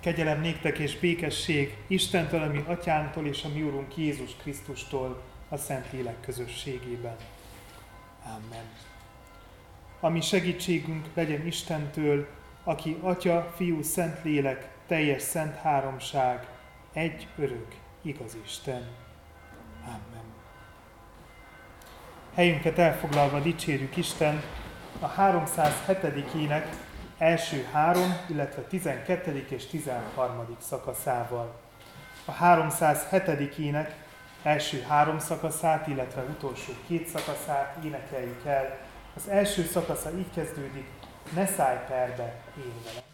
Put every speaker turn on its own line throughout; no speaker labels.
Kegyelem néktek és békesség Istentől, ami atyánktól és a mi Úrunk Jézus Krisztustól a Szent Lélek közösségében. Amen. Ami segítségünk legyen Istentől, aki Atya, Fiú, Szent Lélek, teljes szent háromság, egy örök, igaz Isten. Amen. Helyünket elfoglalva dicsérjük Isten a 307. ének első három, illetve 12. és 13. szakaszával. A 307. ének első három szakaszát, illetve utolsó két szakaszát énekeljük el. Az első szakasza így kezdődik, ne szállj perbe én velem.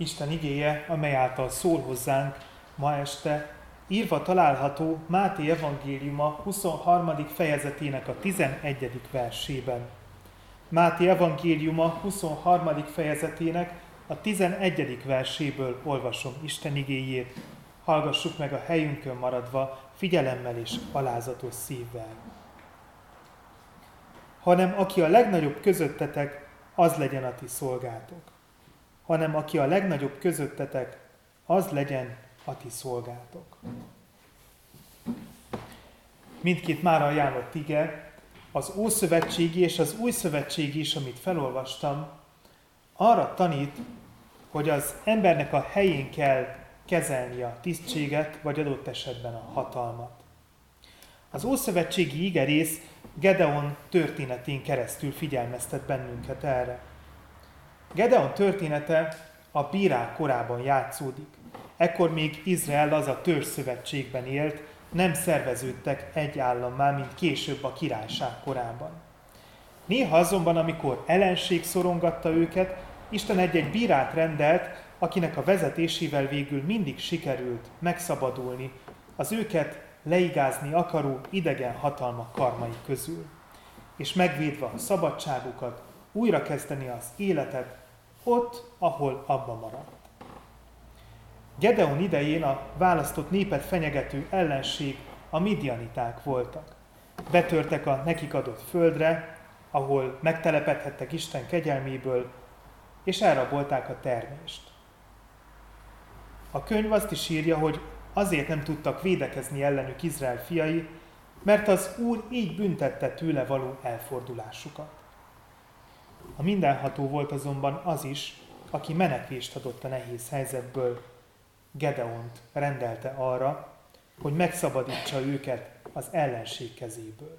Isten igéje, amely által szól hozzánk ma este, írva található Máté evangéliuma 23. fejezetének a 11. versében. Máté evangéliuma 23. fejezetének a 11. verséből olvasom Isten igéjét, hallgassuk meg a helyünkön maradva, figyelemmel és alázatos szívvel. Hanem aki a legnagyobb közöttetek, az legyen a ti szolgátok hanem aki a legnagyobb közöttetek, az legyen a ti szolgátok. Mindkét már ajánlott ige, az Ószövetségi és az Új Szövetségi is, amit felolvastam, arra tanít, hogy az embernek a helyén kell kezelni a tisztséget, vagy adott esetben a hatalmat. Az Ószövetségi igerész Gedeon történetén keresztül figyelmeztet bennünket erre. Gedeon története a bírák korában játszódik. Ekkor még Izrael az a törzszövetségben élt, nem szerveződtek egy állammá, mint később a királyság korában. Néha azonban, amikor ellenség szorongatta őket, Isten egy-egy bírát rendelt, akinek a vezetésével végül mindig sikerült megszabadulni az őket leigázni akaró idegen hatalmak karmai közül, és megvédve a szabadságukat, újra kezdeni az életet ott, ahol abba maradt. Gedeon idején a választott népet fenyegető ellenség a midianiták voltak. Betörtek a nekik adott földre, ahol megtelepedhettek Isten kegyelméből, és elrabolták a termést. A könyv azt is írja, hogy azért nem tudtak védekezni ellenük Izrael fiai, mert az Úr így büntette tőle való elfordulásukat. A mindenható volt azonban az is, aki menekvést adott a nehéz helyzetből. Gedeont rendelte arra, hogy megszabadítsa őket az ellenség kezéből.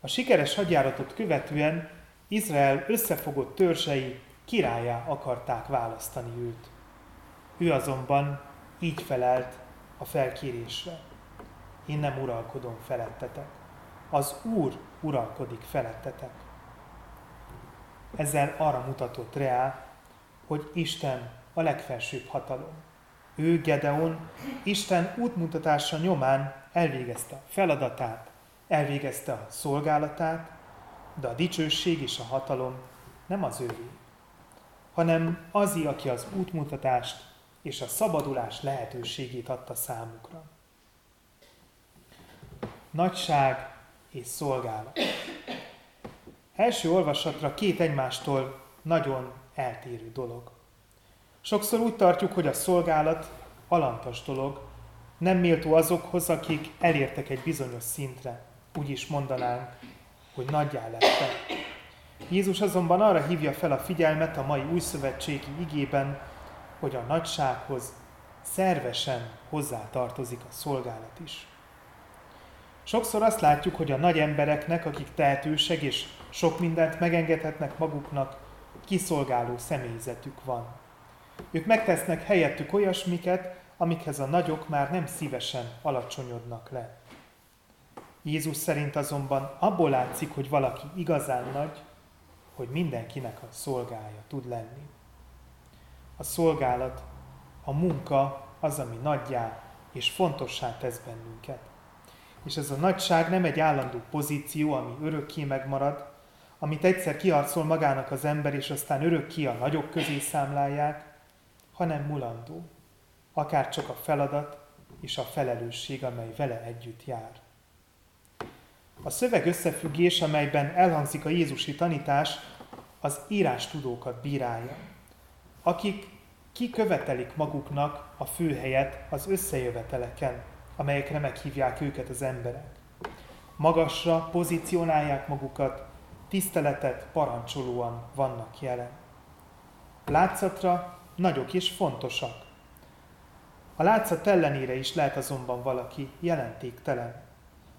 A sikeres hadjáratot követően Izrael összefogott törzsei királyá akarták választani őt. Ő azonban így felelt a felkérésre. Én nem uralkodom felettetek. Az Úr uralkodik felettetek. Ezzel arra mutatott rá, hogy Isten a legfelsőbb hatalom. Ő, Gedeon, Isten útmutatása nyomán elvégezte a feladatát, elvégezte a szolgálatát, de a dicsőség és a hatalom nem az ővé, hanem azi, aki az útmutatást és a szabadulás lehetőségét adta számukra. Nagyság és szolgálat. Első olvasatra két egymástól nagyon eltérő dolog. Sokszor úgy tartjuk, hogy a szolgálat alantas dolog, nem méltó azokhoz, akik elértek egy bizonyos szintre. Úgy is mondanánk, hogy nagyjá lettek. Jézus azonban arra hívja fel a figyelmet a mai újszövetségi igében, hogy a nagysághoz szervesen hozzátartozik a szolgálat is. Sokszor azt látjuk, hogy a nagy embereknek, akik tehetőség és sok mindent megengedhetnek maguknak, kiszolgáló személyzetük van. Ők megtesznek helyettük olyasmiket, amikhez a nagyok már nem szívesen alacsonyodnak le. Jézus szerint azonban abból látszik, hogy valaki igazán nagy, hogy mindenkinek a szolgája tud lenni. A szolgálat, a munka az, ami nagyjá és fontossá tesz bennünket. És ez a nagyság nem egy állandó pozíció, ami örökké megmarad, amit egyszer kiarcol magának az ember, és aztán örökké a nagyok közé számlálják, hanem mulandó, akár csak a feladat és a felelősség, amely vele együtt jár. A szöveg összefüggés, amelyben elhangzik a Jézusi tanítás, az írás tudókat bírálja, akik kikövetelik maguknak a főhelyet az összejöveteleken, amelyekre meghívják őket az emberek. Magasra pozícionálják magukat, tiszteletet parancsolóan vannak jelen. Látszatra nagyok és fontosak. A látszat ellenére is lehet azonban valaki jelentéktelen,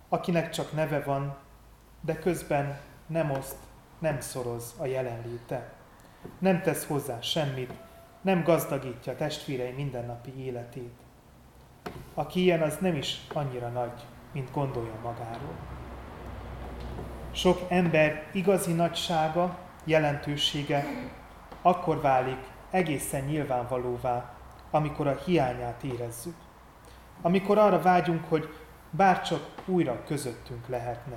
akinek csak neve van, de közben nem oszt, nem szoroz a jelenléte. Nem tesz hozzá semmit, nem gazdagítja testvérei mindennapi életét. Aki ilyen, az nem is annyira nagy, mint gondolja magáról. Sok ember igazi nagysága, jelentősége akkor válik egészen nyilvánvalóvá, amikor a hiányát érezzük. Amikor arra vágyunk, hogy bárcsak újra közöttünk lehetne.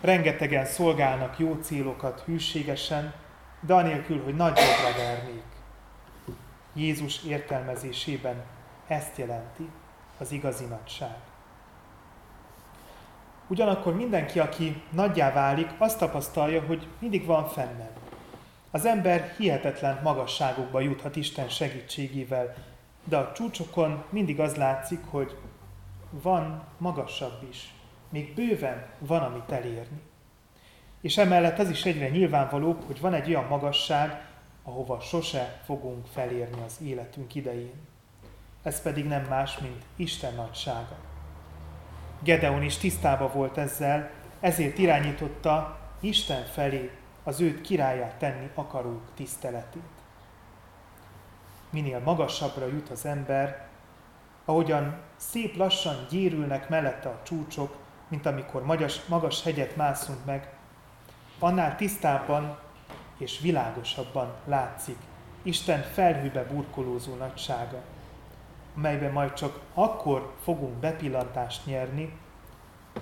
Rengetegen szolgálnak jó célokat hűségesen, de anélkül, hogy nagy jobbra vernék. Jézus értelmezésében ezt jelenti az igazi nagyság. Ugyanakkor mindenki, aki nagyjá válik, azt tapasztalja, hogy mindig van fennebb. Az ember hihetetlen magasságokba juthat Isten segítségével, de a csúcsokon mindig az látszik, hogy van magasabb is. Még bőven van, amit elérni. És emellett az is egyre nyilvánvalóbb, hogy van egy olyan magasság, ahova sose fogunk felérni az életünk idején. Ez pedig nem más, mint Isten nagysága. Gedeon is tisztába volt ezzel, ezért irányította Isten felé az őt királyát tenni akarók tiszteletét. Minél magasabbra jut az ember, ahogyan szép lassan gyérülnek mellette a csúcsok, mint amikor magas, magas hegyet mászunk meg, annál tisztábban és világosabban látszik Isten felhőbe burkolózó nagysága, amelyben majd csak akkor fogunk bepillantást nyerni,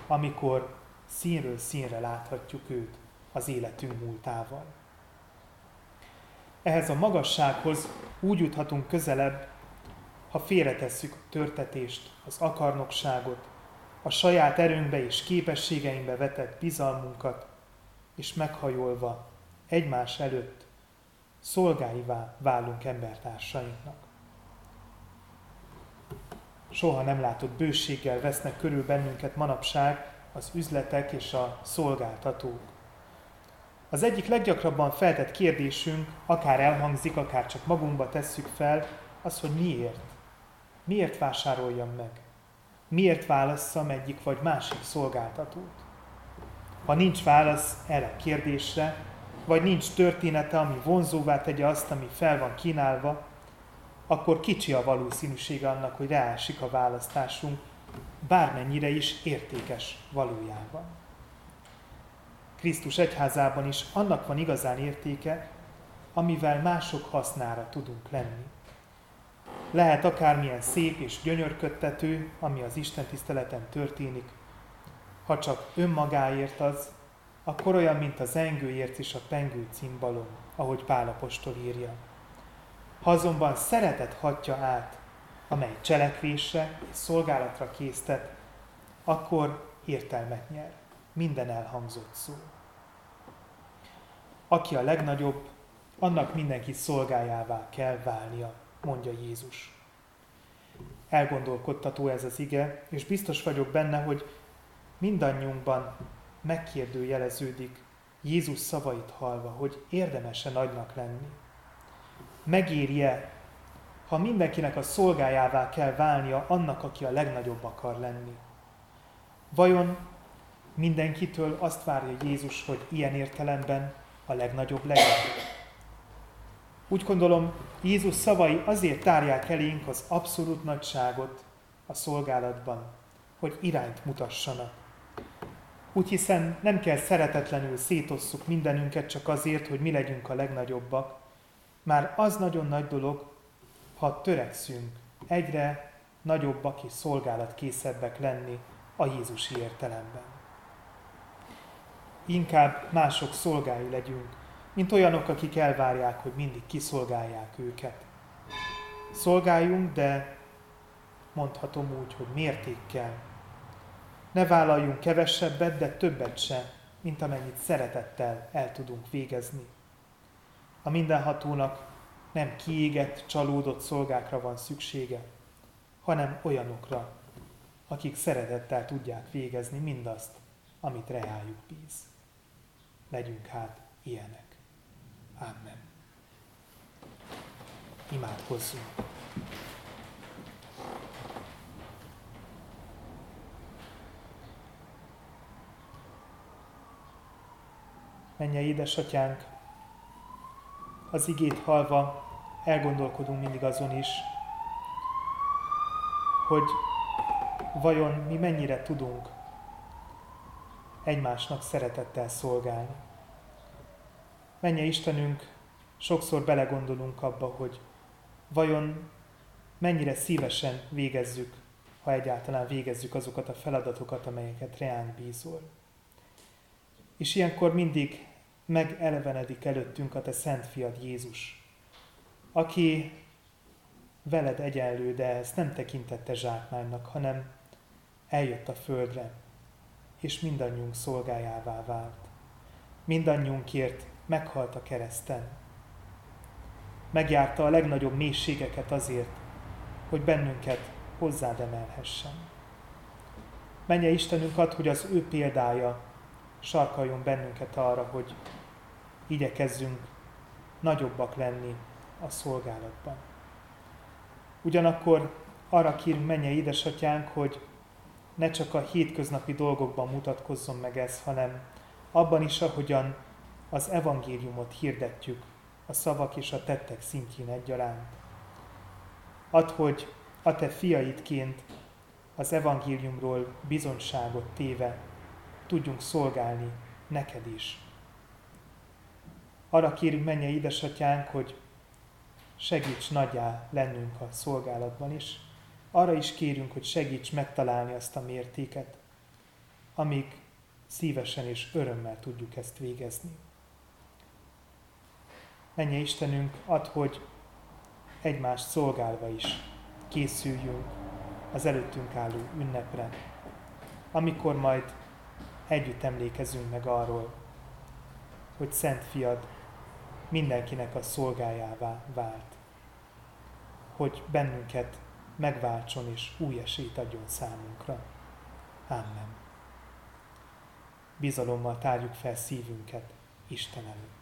amikor színről színre láthatjuk őt az életünk múltával. Ehhez a magassághoz úgy juthatunk közelebb, ha félretesszük a törtetést, az akarnokságot, a saját erőnkbe és képességeinkbe vetett bizalmunkat, és meghajolva egymás előtt szolgáivá válunk embertársainknak. Soha nem látott bőséggel vesznek körül bennünket manapság az üzletek és a szolgáltatók. Az egyik leggyakrabban feltett kérdésünk, akár elhangzik, akár csak magunkba tesszük fel, az, hogy miért. Miért vásároljam meg? Miért válasszam egyik vagy másik szolgáltatót? Ha nincs válasz erre a kérdésre, vagy nincs története, ami vonzóvá tegye azt, ami fel van kínálva, akkor kicsi a valószínűsége annak, hogy ráesik a választásunk, bármennyire is értékes valójában. Krisztus egyházában is annak van igazán értéke, amivel mások hasznára tudunk lenni. Lehet akármilyen szép és gyönyörködtető, ami az Isten tiszteleten történik, ha csak önmagáért az, akkor olyan, mint az engőért és a pengő cimbalom, ahogy Pálapostól írja. Ha azonban szeretet hatja át, amely cselekvésre és szolgálatra késztet, akkor értelmet nyer. Minden elhangzott szó. Aki a legnagyobb, annak mindenki szolgájává kell válnia, mondja Jézus. Elgondolkodtató ez az ige, és biztos vagyok benne, hogy mindannyiunkban megkérdőjeleződik Jézus szavait hallva, hogy érdemese nagynak lenni. Megérje, ha mindenkinek a szolgájává kell válnia annak, aki a legnagyobb akar lenni. Vajon mindenkitől azt várja Jézus, hogy ilyen értelemben a legnagyobb legyen? Úgy gondolom, Jézus szavai azért tárják elénk az abszolút nagyságot a szolgálatban, hogy irányt mutassanak. Úgy hiszen nem kell szeretetlenül szétosszuk mindenünket csak azért, hogy mi legyünk a legnagyobbak. Már az nagyon nagy dolog, ha törekszünk egyre nagyobbak és szolgálatkészebbek lenni a Jézusi értelemben. Inkább mások szolgái legyünk, mint olyanok, akik elvárják, hogy mindig kiszolgálják őket. Szolgáljunk, de mondhatom úgy, hogy mértékkel, ne vállaljunk kevesebbet, de többet se, mint amennyit szeretettel el tudunk végezni. A mindenhatónak nem kiégett, csalódott szolgákra van szüksége, hanem olyanokra, akik szeretettel tudják végezni mindazt, amit reájuk bíz. Legyünk hát ilyenek. Amen. Imádkozzunk. mennyei édesatyánk, az igét halva elgondolkodunk mindig azon is, hogy vajon mi mennyire tudunk egymásnak szeretettel szolgálni. Menje Istenünk, sokszor belegondolunk abba, hogy vajon mennyire szívesen végezzük, ha egyáltalán végezzük azokat a feladatokat, amelyeket reánk bízol. És ilyenkor mindig megelevenedik előttünk a te szent fiad Jézus, aki veled egyenlő, de ezt nem tekintette zsákmánynak, hanem eljött a földre, és mindannyiunk szolgájává vált. Mindannyiunkért meghalt a kereszten. Megjárta a legnagyobb mélységeket azért, hogy bennünket hozzád emelhessen. Menje Istenünk ad, hogy az ő példája sarkaljon bennünket arra, hogy igyekezzünk nagyobbak lenni a szolgálatban. Ugyanakkor arra kérünk mennyei édesatyánk, hogy ne csak a hétköznapi dolgokban mutatkozzon meg ez, hanem abban is, ahogyan az evangéliumot hirdetjük a szavak és a tettek szintjén egyaránt. Add, hogy a te fiaidként az evangéliumról bizonyságot téve tudjunk szolgálni neked is. Arra kérünk menje édesatyánk, hogy segíts nagyjá lennünk a szolgálatban is. Arra is kérünk, hogy segíts megtalálni azt a mértéket, amíg szívesen és örömmel tudjuk ezt végezni. Menje Istenünk, add, hogy egymást szolgálva is készüljünk az előttünk álló ünnepre, amikor majd együtt emlékezünk meg arról, hogy Szent Fiad mindenkinek a szolgájává vált, hogy bennünket megváltson és új esélyt adjon számunkra. Amen. Bizalommal tárjuk fel szívünket Isten előtt.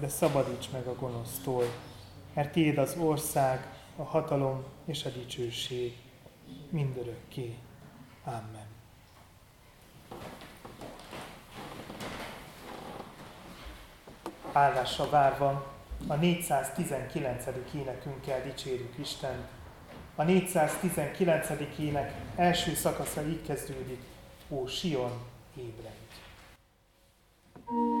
de szabadíts meg a gonosztól, mert tiéd az ország, a hatalom és a dicsőség mindörökké. Amen. Állásra várva a 419. énekünkkel dicsérjük Istent. A 419. ének első szakasza így kezdődik, Ó Sion, ébredj! thank you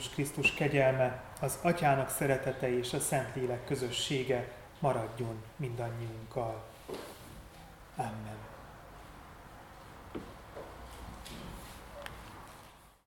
Jézus Krisztus kegyelme, az Atyának szeretete és a Szentlélek közössége maradjon mindannyiunkkal.